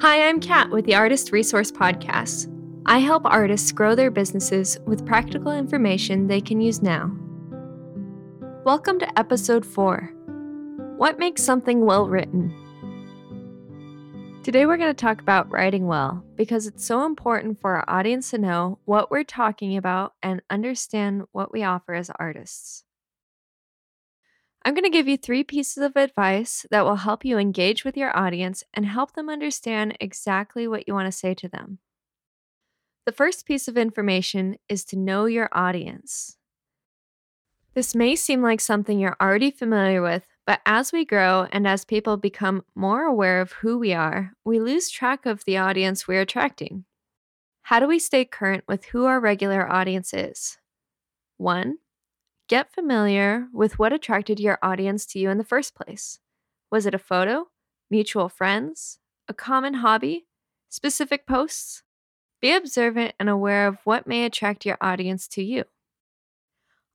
Hi, I'm Cat with the Artist Resource Podcast. I help artists grow their businesses with practical information they can use now. Welcome to episode 4 What Makes Something Well Written? Today, we're going to talk about writing well because it's so important for our audience to know what we're talking about and understand what we offer as artists. I'm going to give you three pieces of advice that will help you engage with your audience and help them understand exactly what you want to say to them. The first piece of information is to know your audience. This may seem like something you're already familiar with, but as we grow and as people become more aware of who we are, we lose track of the audience we're attracting. How do we stay current with who our regular audience is? 1. Get familiar with what attracted your audience to you in the first place. Was it a photo, mutual friends, a common hobby, specific posts? Be observant and aware of what may attract your audience to you.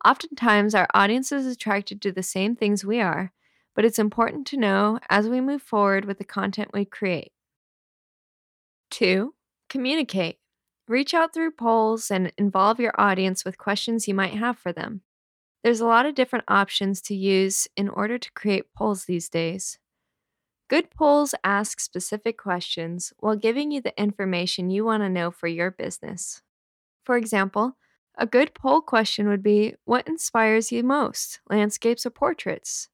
Oftentimes, our audience is attracted to the same things we are, but it's important to know as we move forward with the content we create. 2. Communicate. Reach out through polls and involve your audience with questions you might have for them. There's a lot of different options to use in order to create polls these days. Good polls ask specific questions while giving you the information you want to know for your business. For example, a good poll question would be What inspires you most, landscapes or portraits?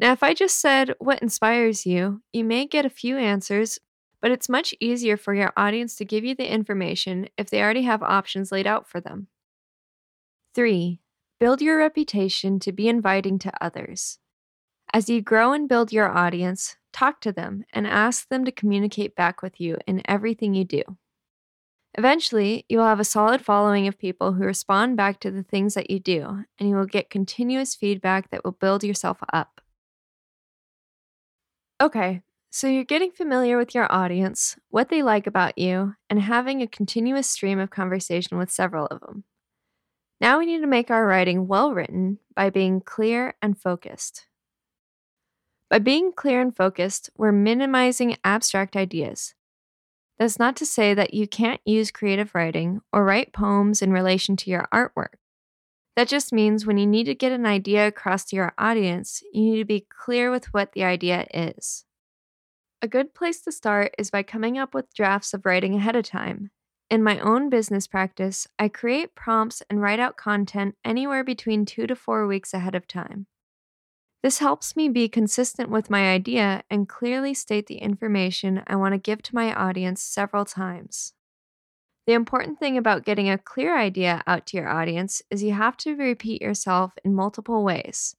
Now, if I just said what inspires you, you may get a few answers, but it's much easier for your audience to give you the information if they already have options laid out for them. 3. Build your reputation to be inviting to others. As you grow and build your audience, talk to them and ask them to communicate back with you in everything you do. Eventually, you will have a solid following of people who respond back to the things that you do, and you will get continuous feedback that will build yourself up. Okay, so you're getting familiar with your audience, what they like about you, and having a continuous stream of conversation with several of them. Now we need to make our writing well written by being clear and focused. By being clear and focused, we're minimizing abstract ideas. That's not to say that you can't use creative writing or write poems in relation to your artwork. That just means when you need to get an idea across to your audience, you need to be clear with what the idea is. A good place to start is by coming up with drafts of writing ahead of time in my own business practice, I create prompts and write out content anywhere between two to four weeks ahead of time. This helps me be consistent with my idea and clearly state the information I want to give to my audience several times. The important thing about getting a clear idea out to your audience is you have to repeat yourself in multiple ways.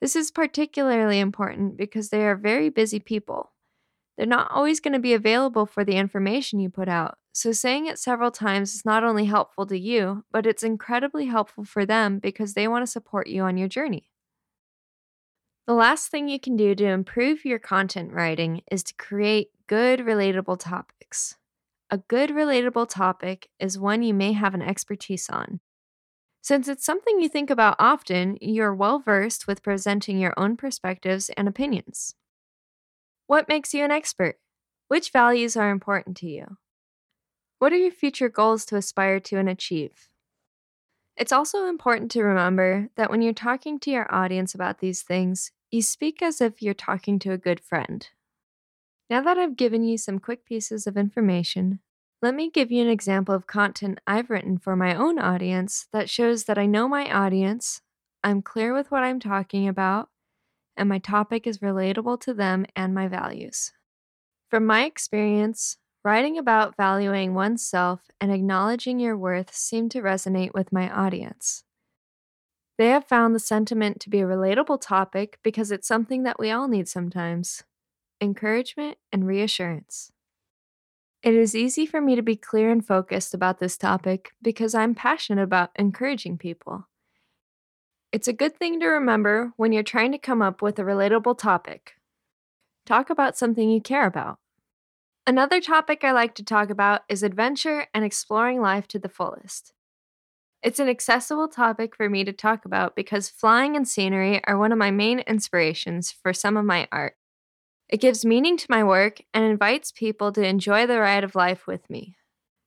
This is particularly important because they are very busy people. They're not always going to be available for the information you put out, so saying it several times is not only helpful to you, but it's incredibly helpful for them because they want to support you on your journey. The last thing you can do to improve your content writing is to create good, relatable topics. A good, relatable topic is one you may have an expertise on. Since it's something you think about often, you're well versed with presenting your own perspectives and opinions. What makes you an expert? Which values are important to you? What are your future goals to aspire to and achieve? It's also important to remember that when you're talking to your audience about these things, you speak as if you're talking to a good friend. Now that I've given you some quick pieces of information, let me give you an example of content I've written for my own audience that shows that I know my audience, I'm clear with what I'm talking about, and my topic is relatable to them and my values. From my experience, writing about valuing oneself and acknowledging your worth seemed to resonate with my audience. They have found the sentiment to be a relatable topic because it's something that we all need sometimes encouragement and reassurance. It is easy for me to be clear and focused about this topic because I'm passionate about encouraging people. It's a good thing to remember when you're trying to come up with a relatable topic. Talk about something you care about. Another topic I like to talk about is adventure and exploring life to the fullest. It's an accessible topic for me to talk about because flying and scenery are one of my main inspirations for some of my art. It gives meaning to my work and invites people to enjoy the ride of life with me.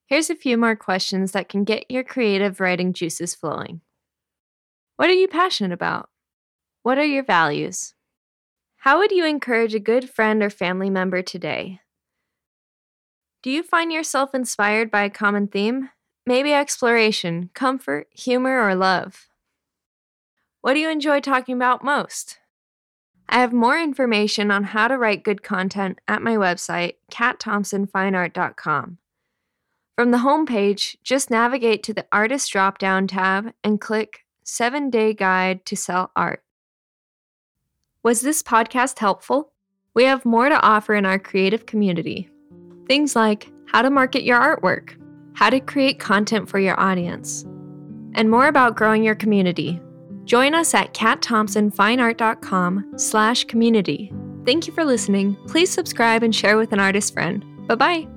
Here's a few more questions that can get your creative writing juices flowing. What are you passionate about? What are your values? How would you encourage a good friend or family member today? Do you find yourself inspired by a common theme? Maybe exploration, comfort, humor, or love. What do you enjoy talking about most? I have more information on how to write good content at my website, catthompsonfineart.com. From the homepage, just navigate to the Artist drop down tab and click 7 Day Guide to Sell Art. Was this podcast helpful? We have more to offer in our creative community. Things like how to market your artwork, how to create content for your audience, and more about growing your community. Join us at catthompsonfineart.com slash community. Thank you for listening. Please subscribe and share with an artist friend. Bye-bye.